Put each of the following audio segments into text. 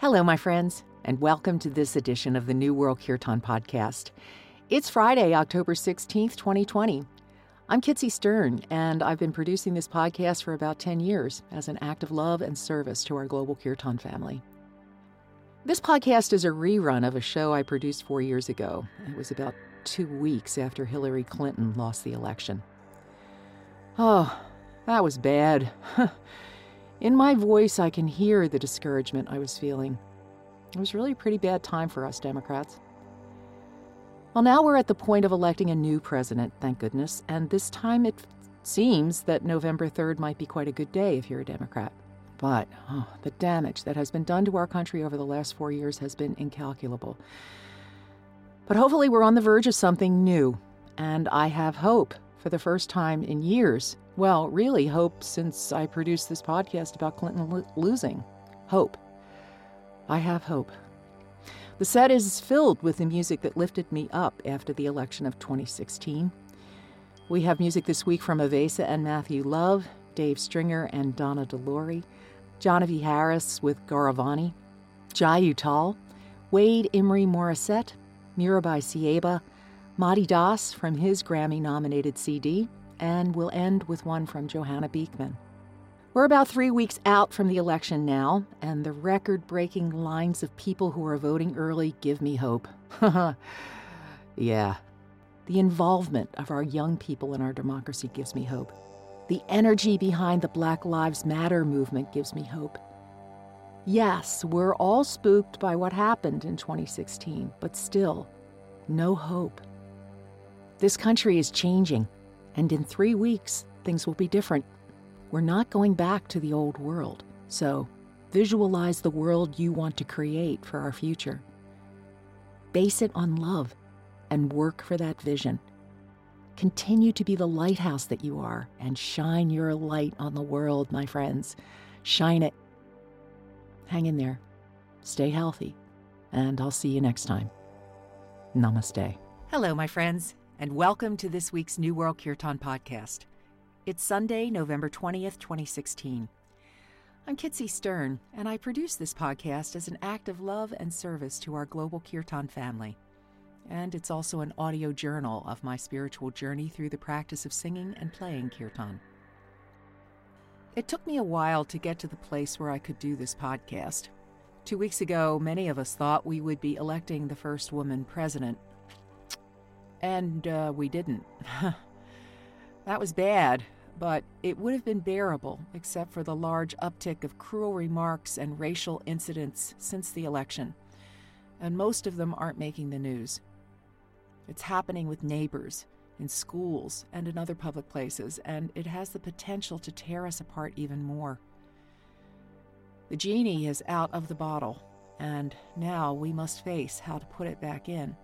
Hello, my friends, and welcome to this edition of the New World Kirtan podcast. It's Friday, October 16th, 2020. I'm Kitsy Stern, and I've been producing this podcast for about 10 years as an act of love and service to our global Kirtan family. This podcast is a rerun of a show I produced four years ago. It was about two weeks after Hillary Clinton lost the election. Oh, that was bad. In my voice, I can hear the discouragement I was feeling. It was really a pretty bad time for us Democrats. Well, now we're at the point of electing a new president, thank goodness, and this time it seems that November 3rd might be quite a good day if you're a Democrat. But oh, the damage that has been done to our country over the last four years has been incalculable. But hopefully, we're on the verge of something new, and I have hope for the first time in years well, really, hope since I produced this podcast about Clinton lo- losing. Hope. I have hope. The set is filled with the music that lifted me up after the election of 2016. We have music this week from Avesa and Matthew Love, Dave Stringer and Donna De Lory, Johnny Harris with Gauravani, Jai Uttal, Wade Imre Morissette, Mirabai Ceiba, Madi Das from his Grammy nominated CD, and we'll end with one from Johanna Beekman. We're about three weeks out from the election now, and the record breaking lines of people who are voting early give me hope. yeah. The involvement of our young people in our democracy gives me hope. The energy behind the Black Lives Matter movement gives me hope. Yes, we're all spooked by what happened in 2016, but still, no hope. This country is changing. And in three weeks, things will be different. We're not going back to the old world. So visualize the world you want to create for our future. Base it on love and work for that vision. Continue to be the lighthouse that you are and shine your light on the world, my friends. Shine it. Hang in there. Stay healthy. And I'll see you next time. Namaste. Hello, my friends and welcome to this week's New World Kirtan podcast. It's Sunday, November 20th, 2016. I'm Kitsy Stern, and I produce this podcast as an act of love and service to our global Kirtan family. And it's also an audio journal of my spiritual journey through the practice of singing and playing Kirtan. It took me a while to get to the place where I could do this podcast. Two weeks ago, many of us thought we would be electing the first woman president and uh, we didn't. that was bad, but it would have been bearable except for the large uptick of cruel remarks and racial incidents since the election. And most of them aren't making the news. It's happening with neighbors, in schools, and in other public places, and it has the potential to tear us apart even more. The genie is out of the bottle, and now we must face how to put it back in.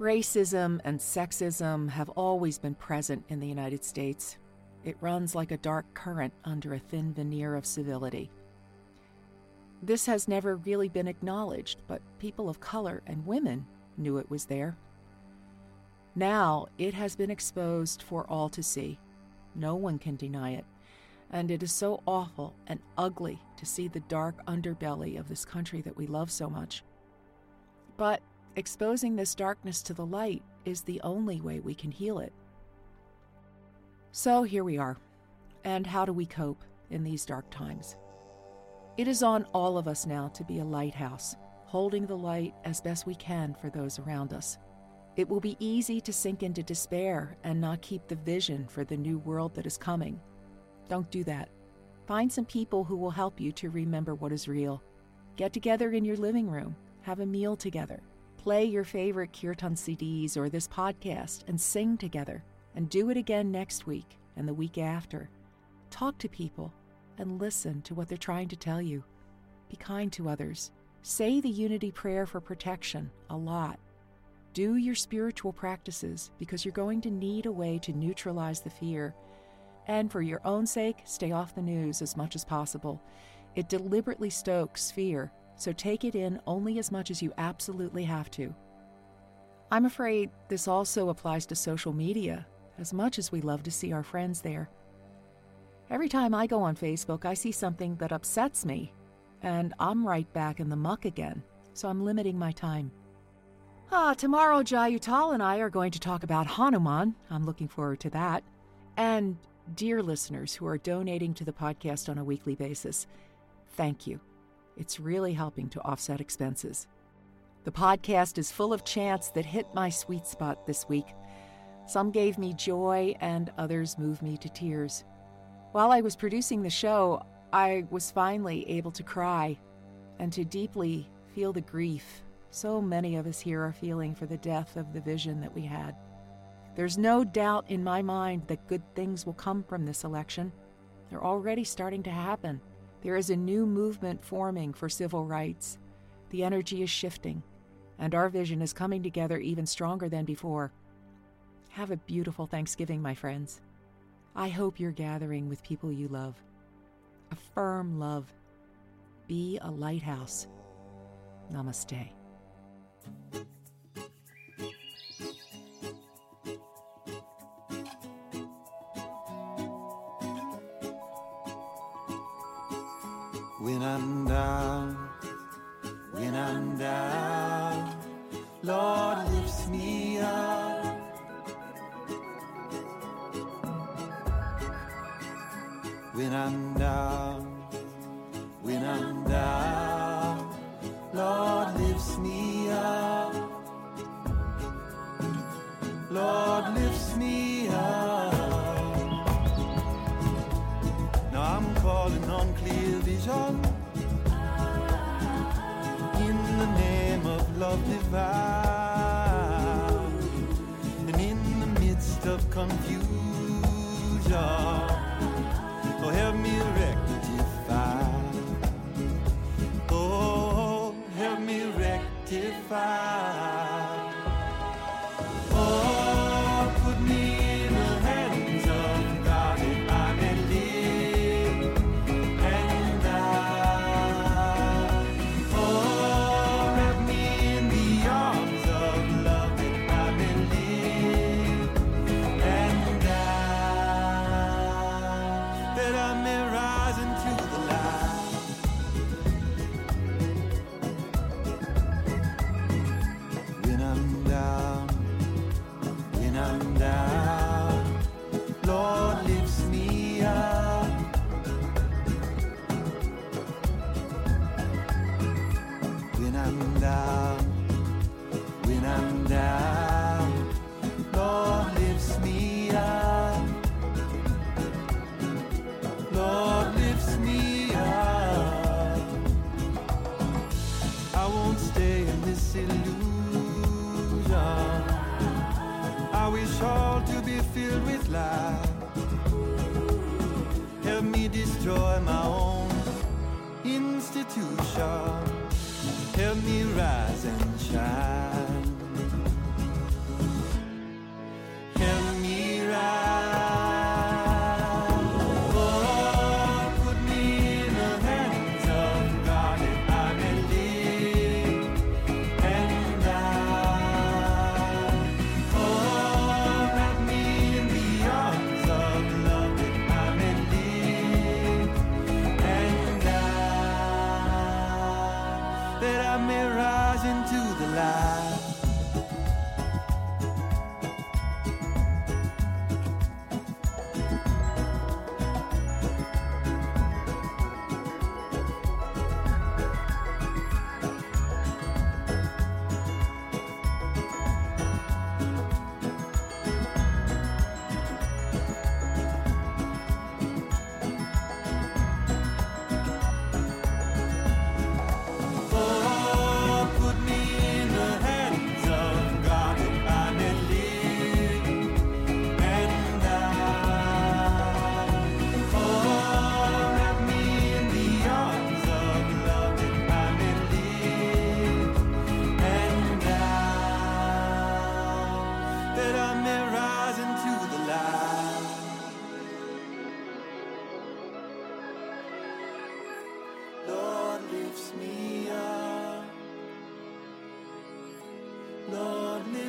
Racism and sexism have always been present in the United States. It runs like a dark current under a thin veneer of civility. This has never really been acknowledged, but people of color and women knew it was there. Now it has been exposed for all to see. No one can deny it. And it is so awful and ugly to see the dark underbelly of this country that we love so much. But Exposing this darkness to the light is the only way we can heal it. So here we are. And how do we cope in these dark times? It is on all of us now to be a lighthouse, holding the light as best we can for those around us. It will be easy to sink into despair and not keep the vision for the new world that is coming. Don't do that. Find some people who will help you to remember what is real. Get together in your living room, have a meal together, Play your favorite Kirtan CDs or this podcast and sing together, and do it again next week and the week after. Talk to people and listen to what they're trying to tell you. Be kind to others. Say the unity prayer for protection a lot. Do your spiritual practices because you're going to need a way to neutralize the fear. And for your own sake, stay off the news as much as possible. It deliberately stokes fear so take it in only as much as you absolutely have to. I'm afraid this also applies to social media, as much as we love to see our friends there. Every time I go on Facebook, I see something that upsets me, and I'm right back in the muck again, so I'm limiting my time. Ah, tomorrow Jai Uttal and I are going to talk about Hanuman. I'm looking forward to that. And dear listeners who are donating to the podcast on a weekly basis, thank you. It's really helping to offset expenses. The podcast is full of chants that hit my sweet spot this week. Some gave me joy, and others moved me to tears. While I was producing the show, I was finally able to cry and to deeply feel the grief so many of us here are feeling for the death of the vision that we had. There's no doubt in my mind that good things will come from this election. They're already starting to happen. There is a new movement forming for civil rights. The energy is shifting, and our vision is coming together even stronger than before. Have a beautiful Thanksgiving, my friends. I hope you're gathering with people you love. Affirm love. Be a lighthouse. Namaste. I'm down, when I'm down, Lord lifts me up. Lord lifts me up. I won't stay in this illusion. I wish all to be filled with light. Help me destroy my own institution. Rise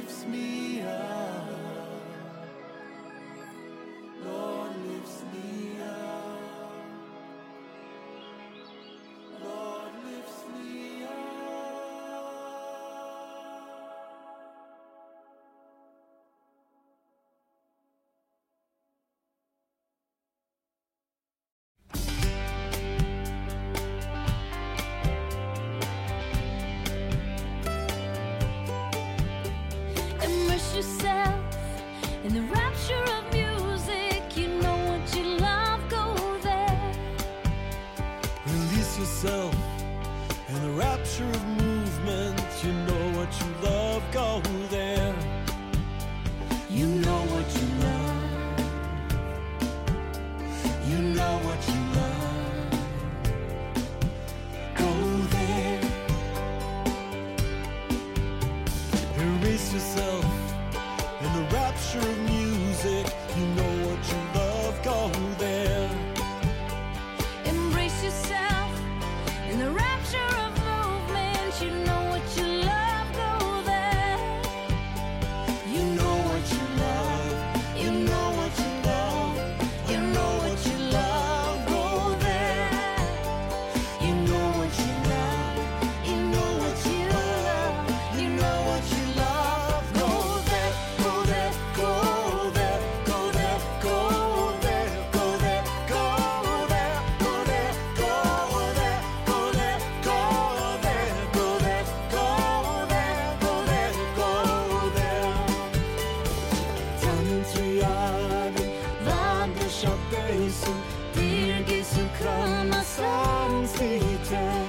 lifts me up. Jesu, dir Jesu i sanslite.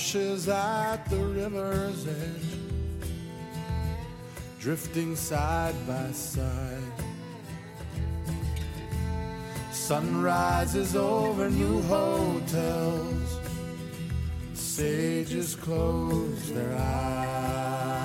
ashes at the river's edge, drifting side by side. Sunrises over new hotels, sages close their eyes.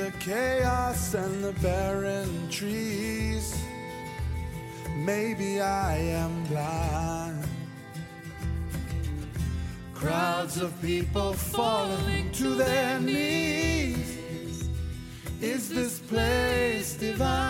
the chaos and the barren trees. Maybe I am blind. Crowds of people falling to their knees. Is this place divine?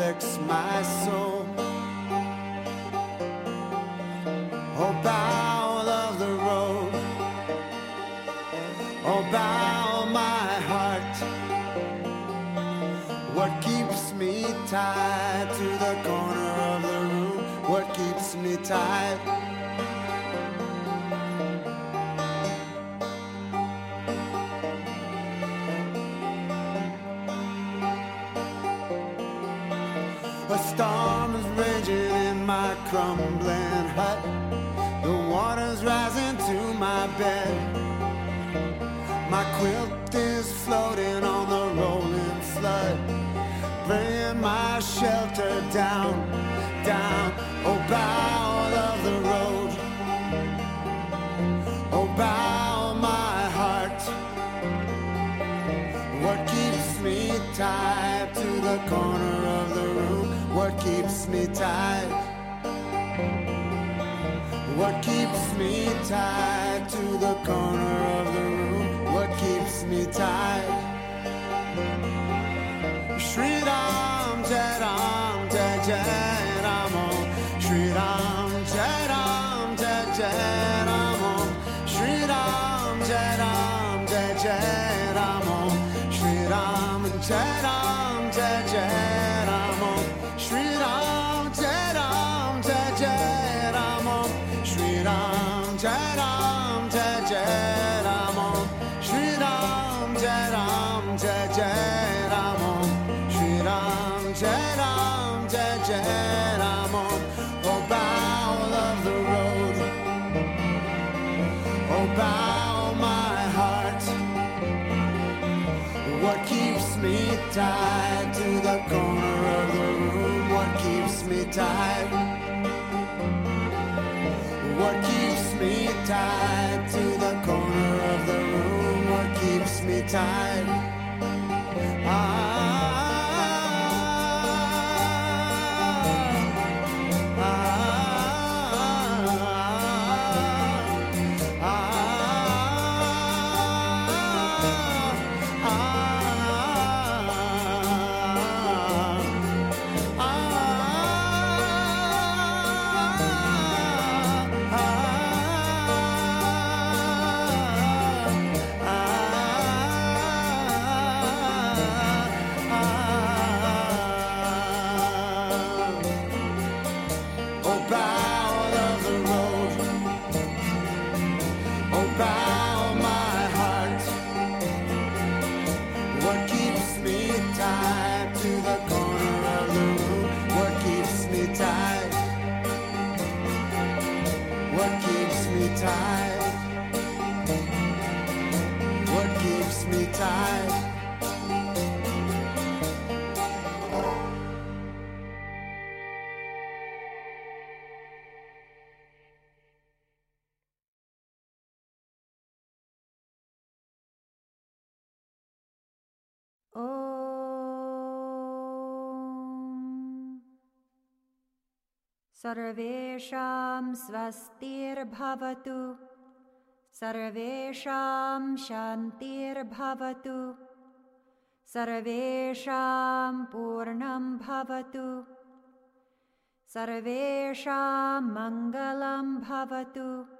Reflects my soul. Oh, bow of the road. Oh, bow my heart. What keeps me tied to the corner of the room? What keeps me tied? Storm is raging in my crumbling hut. The water's rising to my bed. My quilt is floating on the rolling flood, bringing my shelter down, down. Oh, bow of the road. Oh, bow my heart. What keeps me tied to the corner keeps me tied? What keeps me tied to the corner of the room? What keeps me tied? Tied to the corner of the room? What keeps me tied? What keeps me tied to the corner of the room? What keeps me tied? Ah, सर्वेषां स्वस्तिर्भवतु। सर्वेषां शान्तिर्भवतु। सर्वेषां पूर्णं भवतु। सर्वेषां मङ्गलं भवतु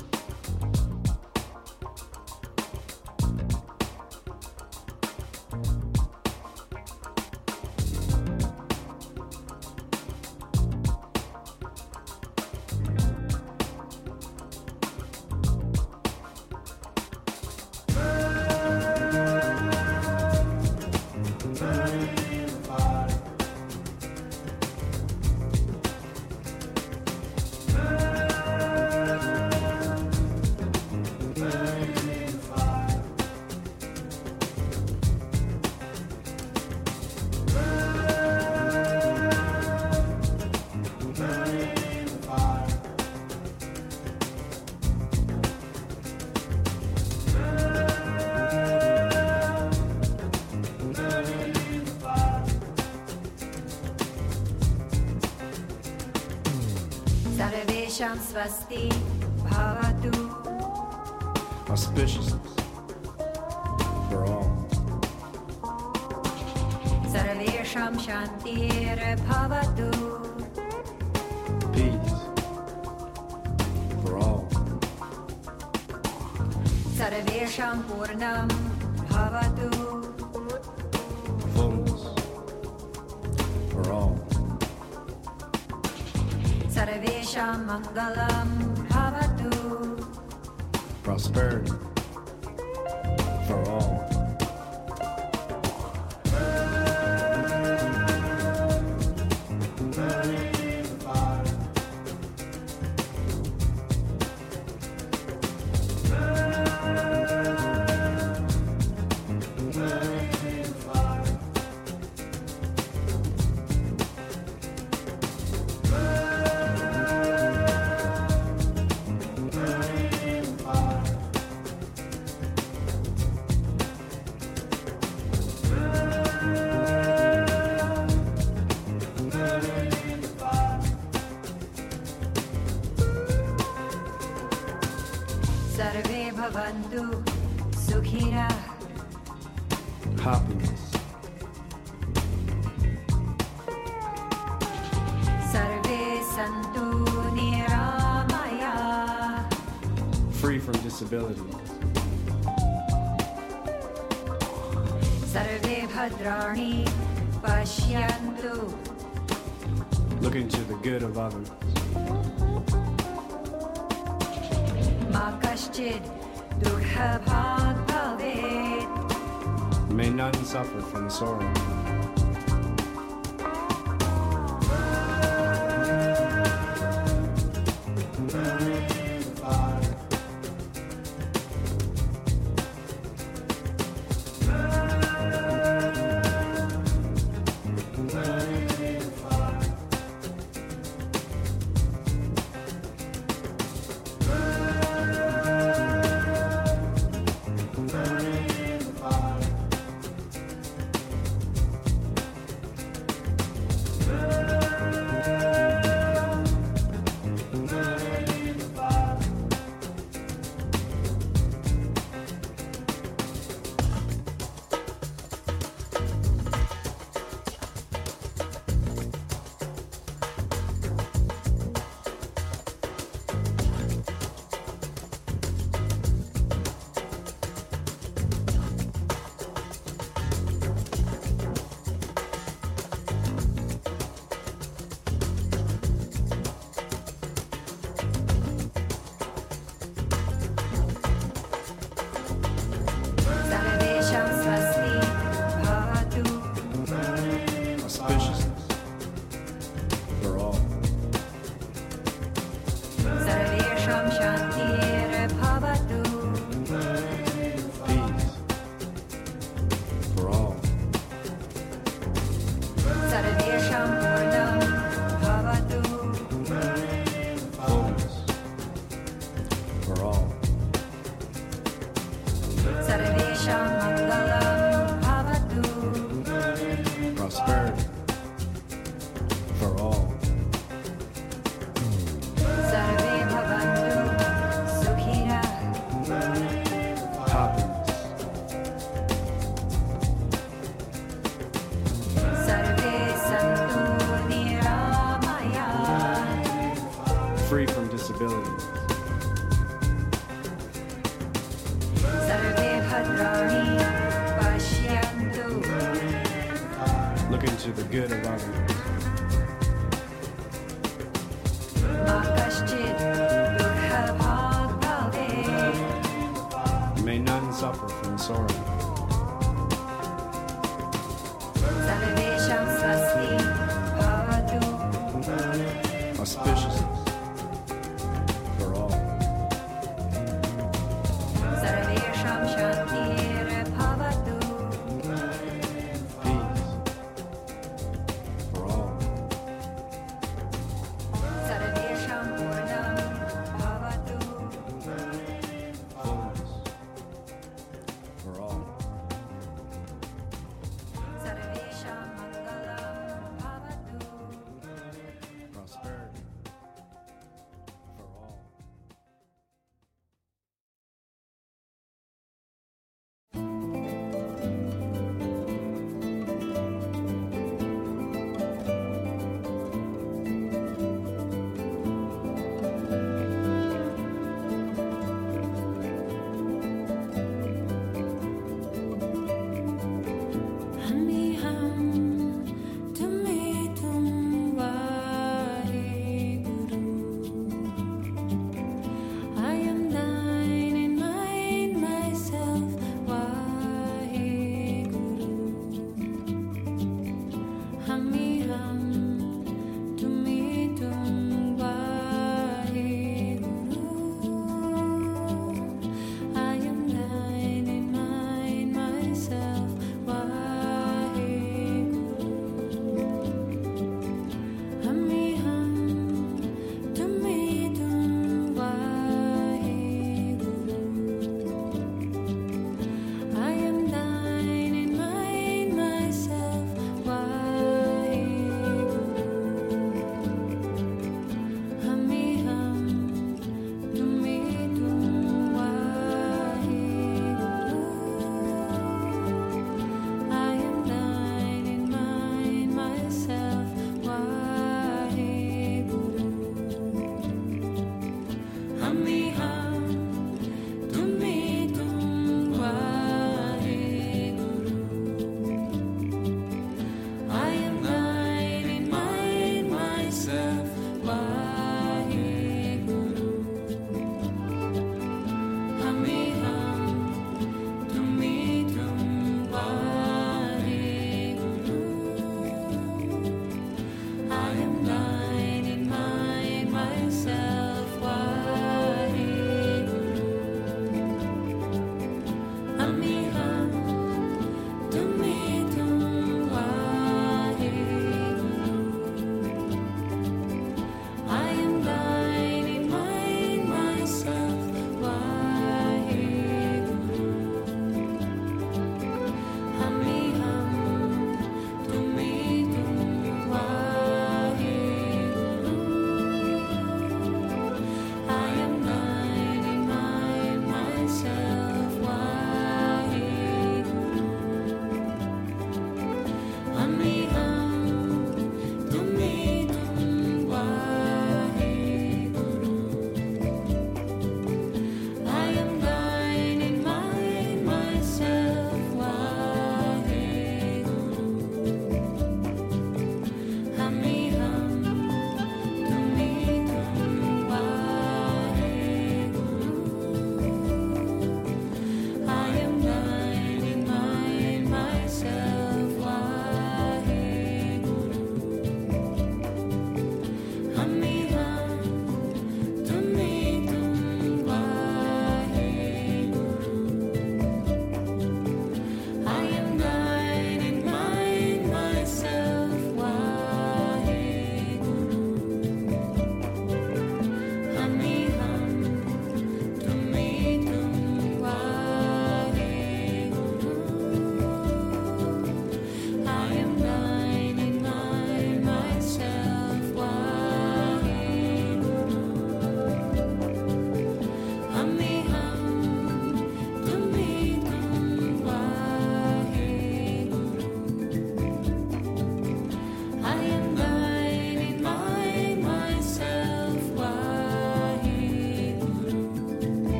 Scham Swasti. Mangalam Prosperity.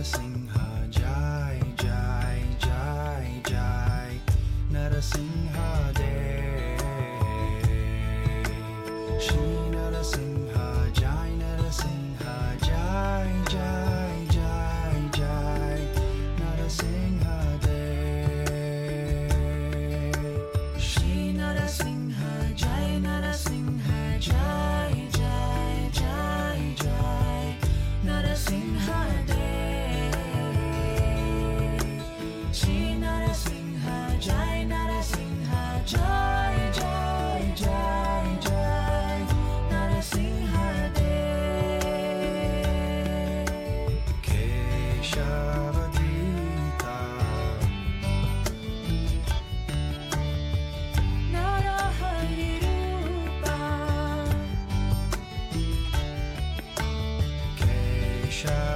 Narasimha Keshavadita